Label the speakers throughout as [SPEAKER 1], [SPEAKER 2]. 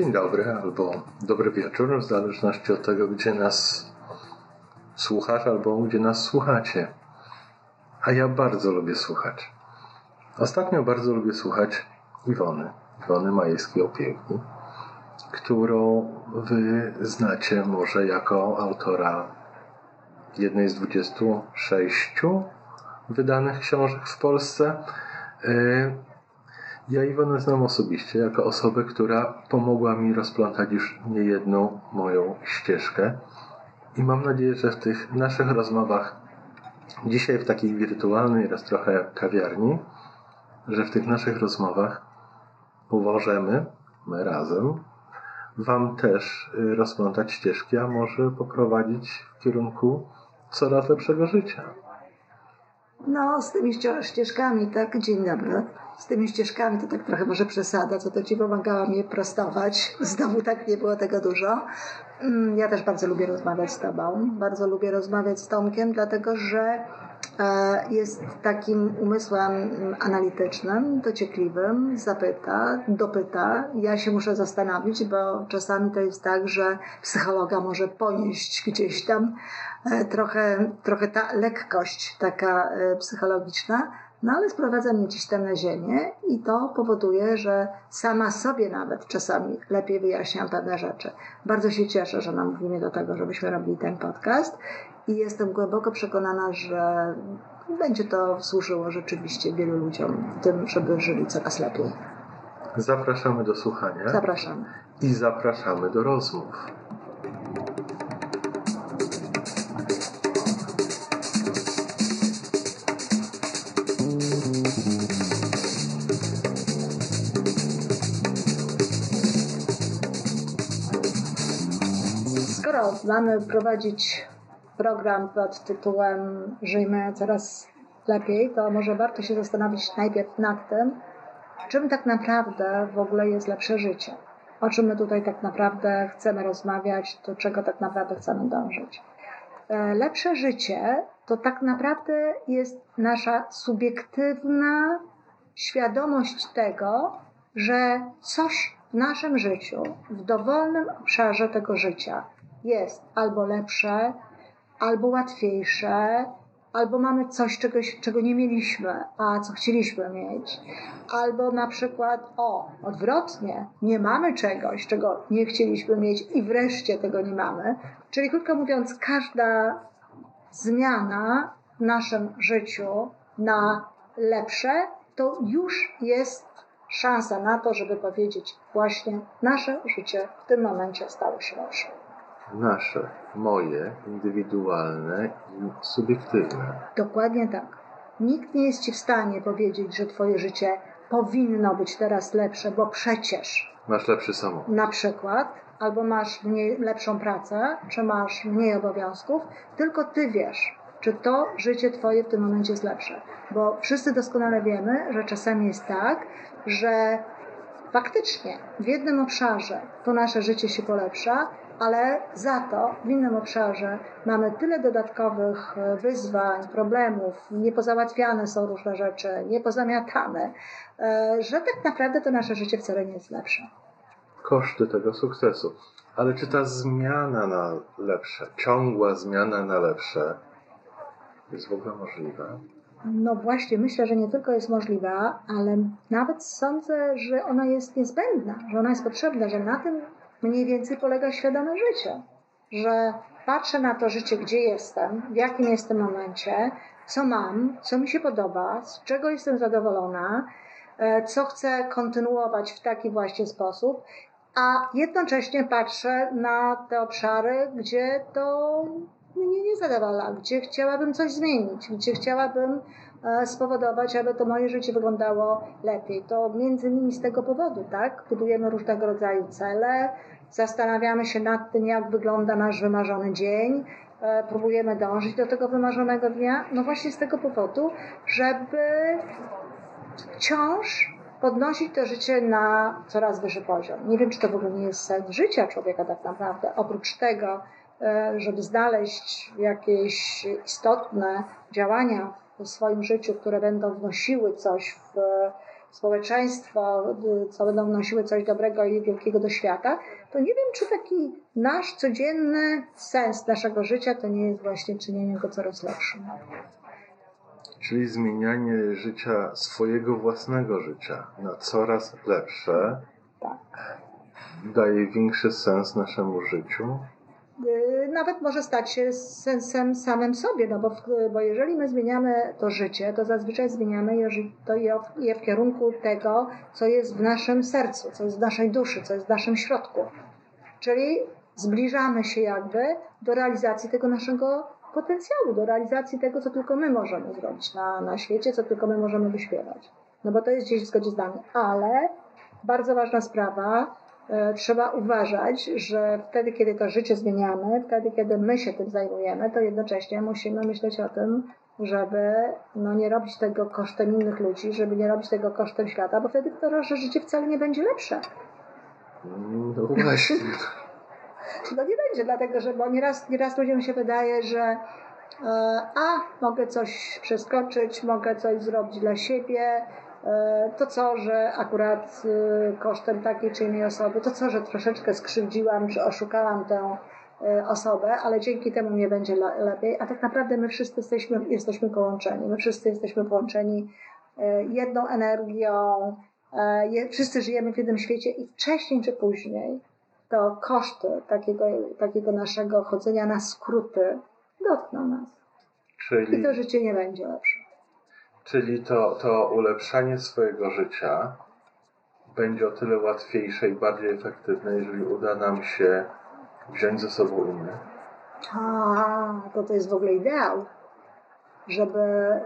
[SPEAKER 1] dzień dobry albo dobry wieczór, w zależności od tego, gdzie nas słuchasz albo gdzie nas słuchacie. A ja bardzo lubię słuchać. Ostatnio bardzo lubię słuchać Iwony, Iwony Majewskiej-Opieki, którą wy znacie może jako autora jednej z 26 wydanych książek w Polsce. Ja Iwonę znam osobiście jako osobę, która pomogła mi rozplątać już niejedną moją ścieżkę. I mam nadzieję, że w tych naszych rozmowach, dzisiaj w takiej wirtualnej, raz trochę kawiarni, że w tych naszych rozmowach pomożemy, my razem, Wam też y, rozplątać ścieżki, a może poprowadzić w kierunku coraz lepszego życia.
[SPEAKER 2] No, z tymi ścieżkami, tak, dzień dobry. Z tymi ścieżkami to tak trochę może przesada, co to Ci pomagała mnie prostować. Znowu tak nie było tego dużo. Mm, ja też bardzo lubię rozmawiać z Tobą. Bardzo lubię rozmawiać z Tomkiem, dlatego że jest takim umysłem analitycznym, dociekliwym, zapyta, dopyta. Ja się muszę zastanowić, bo czasami to jest tak, że psychologa może ponieść gdzieś tam e, trochę, trochę ta lekkość taka e, psychologiczna, no ale sprowadza mnie gdzieś tam na ziemię i to powoduje, że sama sobie nawet czasami lepiej wyjaśniam pewne rzeczy. Bardzo się cieszę, że namówimy do tego, żebyśmy robili ten podcast i jestem głęboko przekonana, że będzie to służyło rzeczywiście wielu ludziom w tym, żeby żyli coraz lepiej.
[SPEAKER 1] Zapraszamy do słuchania.
[SPEAKER 2] Zapraszamy.
[SPEAKER 1] I zapraszamy do rozmów.
[SPEAKER 2] Skoro mamy prowadzić program pod tytułem Żyjmy coraz lepiej, to może warto się zastanowić najpierw nad tym, czym tak naprawdę w ogóle jest lepsze życie. O czym my tutaj tak naprawdę chcemy rozmawiać, do czego tak naprawdę chcemy dążyć. E, lepsze życie to tak naprawdę jest nasza subiektywna świadomość tego, że coś w naszym życiu, w dowolnym obszarze tego życia jest albo lepsze, albo łatwiejsze, albo mamy coś, czegoś, czego nie mieliśmy, a co chcieliśmy mieć. Albo na przykład, o, odwrotnie, nie mamy czegoś, czego nie chcieliśmy mieć i wreszcie tego nie mamy. Czyli krótko mówiąc, każda zmiana w naszym życiu na lepsze to już jest szansa na to, żeby powiedzieć właśnie nasze życie w tym momencie stało się lepsze.
[SPEAKER 1] Nasze, moje, indywidualne i subiektywne.
[SPEAKER 2] Dokładnie tak. Nikt nie jest ci w stanie powiedzieć, że twoje życie powinno być teraz lepsze, bo przecież
[SPEAKER 1] Masz lepszy samochód.
[SPEAKER 2] na przykład albo masz mniej, lepszą pracę, czy masz mniej obowiązków, tylko ty wiesz, czy to życie twoje w tym momencie jest lepsze. Bo wszyscy doskonale wiemy, że czasami jest tak, że faktycznie w jednym obszarze to nasze życie się polepsza, ale za to w innym obszarze mamy tyle dodatkowych e, wyzwań, problemów, niepozałatwiane są różne rzeczy, niepozamiatane, e, że tak naprawdę to nasze życie wcale nie jest lepsze.
[SPEAKER 1] Koszty tego sukcesu. Ale czy ta zmiana na lepsze, ciągła zmiana na lepsze jest w ogóle możliwa?
[SPEAKER 2] No właśnie, myślę, że nie tylko jest możliwa, ale nawet sądzę, że ona jest niezbędna, że ona jest potrzebna, że na tym mniej więcej polega świadome życie. Że patrzę na to życie, gdzie jestem, w jakim jestem momencie, co mam, co mi się podoba, z czego jestem zadowolona, e, co chcę kontynuować w taki właśnie sposób, a jednocześnie patrzę na te obszary, gdzie to mnie nie zadowala, gdzie chciałabym coś zmienić, gdzie chciałabym spowodować, aby to moje życie wyglądało lepiej. To między innymi z tego powodu, tak? Budujemy różnego rodzaju cele, zastanawiamy się nad tym, jak wygląda nasz wymarzony dzień, e, próbujemy dążyć do tego wymarzonego dnia, no właśnie z tego powodu, żeby wciąż podnosić to życie na coraz wyższy poziom. Nie wiem, czy to w ogóle nie jest sens życia człowieka tak naprawdę. Oprócz tego, e, żeby znaleźć jakieś istotne działania w swoim życiu, które będą wnosiły coś w społeczeństwo, co będą wnosiły coś dobrego i wielkiego do świata, to nie wiem, czy taki nasz codzienny sens naszego życia to nie jest właśnie czynienie go coraz lepszym.
[SPEAKER 1] Czyli zmienianie życia, swojego własnego życia na coraz lepsze
[SPEAKER 2] Tak.
[SPEAKER 1] daje większy sens naszemu życiu.
[SPEAKER 2] Y, Nawet może stać się sensem samym sobie, no bo, bo jeżeli my zmieniamy to życie, to zazwyczaj zmieniamy to je, w- kierunku tego, co jest w naszym sercu, co jest w naszej duszy, co jest w naszym środku. Czyli zbliżamy się jakby do realizacji tego naszego potencjału, do realizacji tego, co tylko my możemy zrobić na, na świecie, co tylko my możemy wyśpiewać. No bo to jest gdzieś w zgodzie z nami. Ale bardzo ważna sprawa, trzeba uważać, że wtedy, kiedy to życie zmieniamy, wtedy, kiedy my się tym zajmujemy, to jednocześnie musimy myśleć o tym, żeby no, nie robić tego kosztem innych ludzi, żeby nie robić tego kosztem świata, bo wtedy to nasze życie wcale nie będzie lepsze.
[SPEAKER 1] No właśnie.
[SPEAKER 2] No nie będzie, dlatego że bo nieraz, nieraz ludziom się wydaje, że e, a, mogę coś przeskoczyć, mogę coś zrobić dla siebie, e, to co, że akurat e, kosztem takiej czy innej osoby, to co, że troszeczkę skrzywdziłam czy oszukałam tę e, osobę, ale dzięki temu mnie będzie le- lepiej, a tak naprawdę my wszyscy jesteśmy, jesteśmy połączeni, my wszyscy jesteśmy połączeni e, jedną energią, e, wszyscy żyjemy w jednym świecie i wcześniej czy później to koszty takiego, takiego naszego chodzenia na skróty dotkną nas. I
[SPEAKER 1] Czyli,
[SPEAKER 2] to życie nie będzie lepsze.
[SPEAKER 1] Czyli to, to ulepszanie swojego życia będzie o tyle łatwiejsze i bardziej efektywne, jeżeli uda nam się wziąć ze sobą innych.
[SPEAKER 2] A, to to jest w ogóle ideał, żeby e,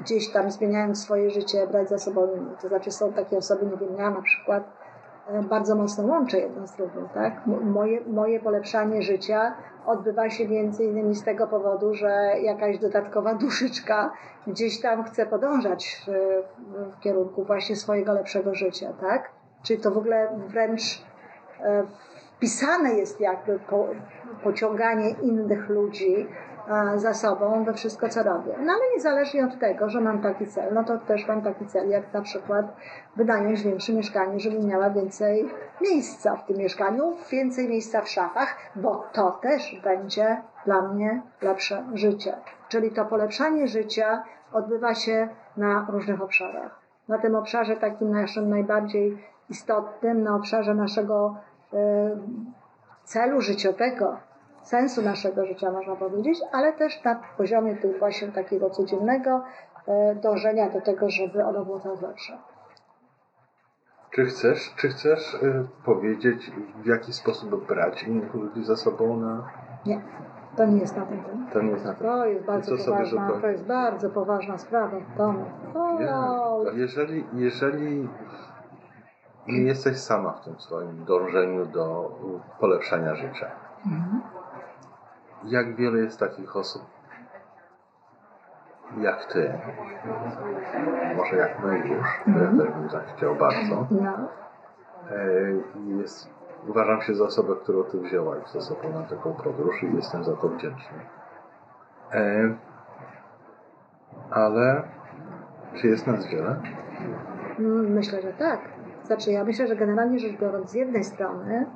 [SPEAKER 2] gdzieś tam zmieniając swoje życie brać za sobą innych. To znaczy są takie osoby, nie wiem, ja na przykład bardzo mocno łączę jedno z drugim, tak? Moje, moje polepszanie życia odbywa się między innymi z tego powodu, że jakaś dodatkowa duszyczka gdzieś tam chce podążać w, w, w kierunku właśnie swojego lepszego życia, tak? Czyli to w ogóle wręcz e, wpisane jest jakby po, pociąganie innych ludzi e, za sobą we wszystko, co robię. No ale niezależnie od tego, że mam taki cel, no to też mam taki cel, jak na przykład wynająć większe mieszkanie, żebym miała więcej miejsca w tym mieszkaniu, więcej miejsca w szafach, bo to też będzie dla mnie lepsze życie. Czyli to polepszanie życia odbywa się na różnych obszarach. Na tym obszarze takim naszym najbardziej istotnym, na obszarze naszego e, celu życiowego, sensu naszego życia, można powiedzieć, ale też na poziomie tym właśnie takiego codziennego e, dążenia do tego, żeby ono było coraz lepsze.
[SPEAKER 1] Czy chcesz, czy chcesz y, powiedzieć, w jaki sposób brać innych ludzi za sobą na...
[SPEAKER 2] Nie, to nie jest na ten temat.
[SPEAKER 1] To nie jest na to.
[SPEAKER 2] To jest bardzo
[SPEAKER 1] To
[SPEAKER 2] poważna, to jest bardzo poważna sprawa w domu. O,
[SPEAKER 1] Nie. Jeżeli, jeżeli nie jesteś sama w tym swoim dążeniu do polepszania życia,
[SPEAKER 2] Mhm.
[SPEAKER 1] Jak wiele jest takich osób jak ty, może jak my już, bo ja też bym tak chciał bardzo,
[SPEAKER 2] No,
[SPEAKER 1] e, jest, uważam się za osobę, którą ty wzięłaś ze sobą na taką podróż i jestem za to wdzięczny. E, ale czy jest nas wiele?
[SPEAKER 2] Mm, Myślę, że tak. Znaczy, ja myślę, że generalnie rzecz biorąc, z jednej strony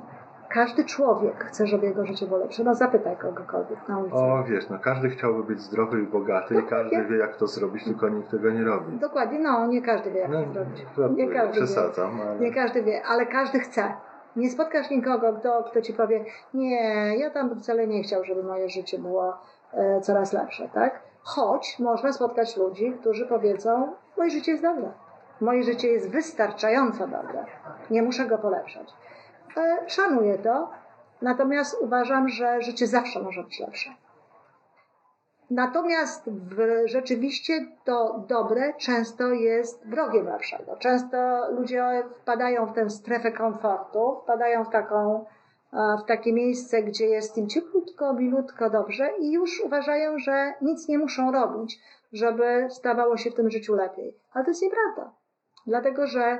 [SPEAKER 2] każdy człowiek chce, żeby jego życie było lepsze. No zapytaj kogokolwiek na ulicy.
[SPEAKER 1] O, wiesz, no każdy chciałby być zdrowy i bogaty i każdy wie, jak to zrobić, tylko nikt tego nie robi.
[SPEAKER 2] Dokładnie, no nie każdy wie, jak
[SPEAKER 1] No,
[SPEAKER 2] to zrobić. Nie każdy wie.
[SPEAKER 1] przesadzam, ale...
[SPEAKER 2] Nie każdy wie, ale każdy chce. Nie spotkasz nikogo, kto, kto ci powie, nie, ja tam bym wcale nie chciał, żeby moje życie było e, coraz lepsze, tak? Choć można spotkać ludzi, którzy powiedzą, moje życie jest dobre. Moje życie jest wystarczająco dobre. Nie muszę go polepszać. E, szanuję to, natomiast uważam, że życie zawsze może być lepsze. Natomiast w, rzeczywiście to dobre często jest wrogiem lepszego. Często ludzie wpadają w tę strefę komfortu, wpadają w, taką, e, w takie miejsce, gdzie jest im cieplutko, milutko, dobrze i już uważają, że nic nie muszą robić, żeby stawało się w tym życiu lepiej. Ale to jest nieprawda. Dlatego, że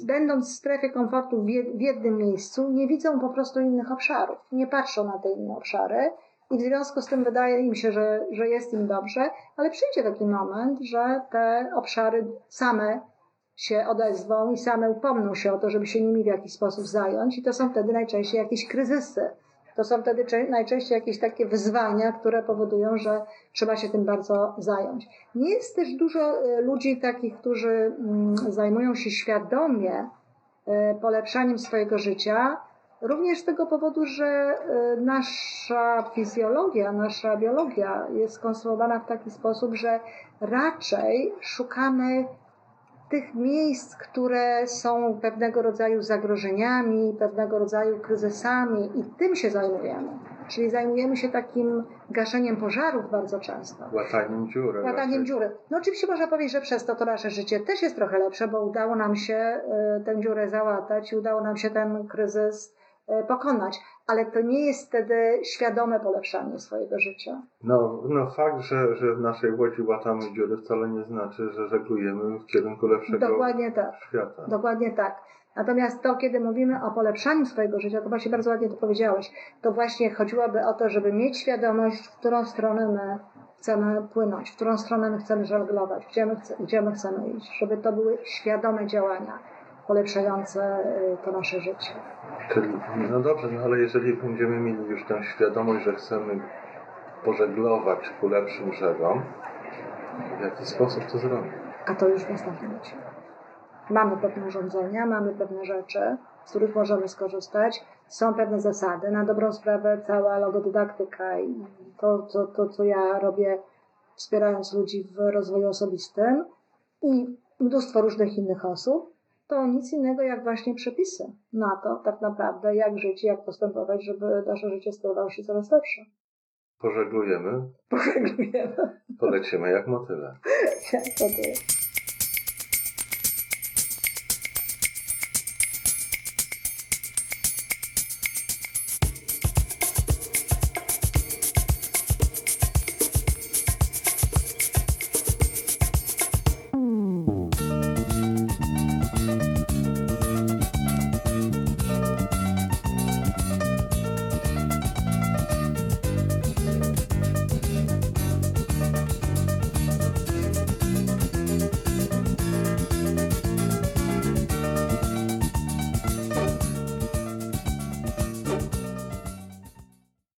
[SPEAKER 2] będąc w strefie komfortu w jed- w jednym miejscu, nie widzą po prostu innych obszarów. Nie patrzą na te inne obszary i w związku z tym wydaje im się, że, że jest im dobrze, ale przyjdzie taki moment, że te obszary same się odezwą i same upomną się o to, żeby się nimi w jakiś sposób zająć, i to są wtedy najczęściej jakieś kryzysy. To są wtedy najczęściej jakieś takie wyzwania, które powodują, że trzeba się tym bardzo zająć. Nie jest też dużo e, ludzi takich, którzy mm, zajmują się świadomie e, polepszaniem swojego życia, również z tego powodu, że e, nasza fizjologia, nasza biologia jest skonstruowana w taki sposób, że raczej szukamy tych miejsc, które są pewnego rodzaju zagrożeniami, pewnego rodzaju kryzysami i tym się zajmujemy. Czyli zajmujemy się takim gaszeniem pożarów bardzo często.
[SPEAKER 1] Łataniem dziury.
[SPEAKER 2] Łataniem dziury. No oczywiście można powiedzieć, że przez to to nasze życie też jest trochę lepsze, bo udało nam się y, tę dziurę załatać i udało nam się ten kryzys pokonać ale to nie jest wtedy świadome polepszanie swojego życia.
[SPEAKER 1] No, no fakt, że, że w naszej łodzi łatamy dziury wcale nie znaczy, że żeglujemy w kierunku lepszego
[SPEAKER 2] Dokładnie tak.
[SPEAKER 1] świata.
[SPEAKER 2] Dokładnie tak. Natomiast to, kiedy mówimy o polepszaniu swojego życia, to właśnie bardzo ładnie to powiedziałeś, to właśnie chodziłoby o to, żeby mieć świadomość, w którą stronę my chcemy płynąć, w którą stronę my chcemy żeglować, gdzie my, gdzie my chcemy iść, żeby to były świadome działania polepszające y, to nasze życie.
[SPEAKER 1] Czyli, no dobrze, no ale jeżeli będziemy mieli już tę świadomość, że chcemy pożeglować ku lepszym brzegom, w jaki sposób to zrobić?
[SPEAKER 2] A to już w następnym Mamy pewne urządzenia, mamy pewne rzeczy, z których możemy skorzystać. Są pewne zasady. Na dobrą sprawę cała logodydaktyka i to, to, to co ja robię, wspierając ludzi w rozwoju osobistym i mnóstwo różnych innych osób, to nic innego jak właśnie przepisy na to tak naprawdę, jak żyć i jak postępować, żeby nasze życie stawało się coraz lepsze.
[SPEAKER 1] Pożeglujemy.
[SPEAKER 2] Pożeglujemy.
[SPEAKER 1] Polecimy jak motyle.
[SPEAKER 2] Jak motyle.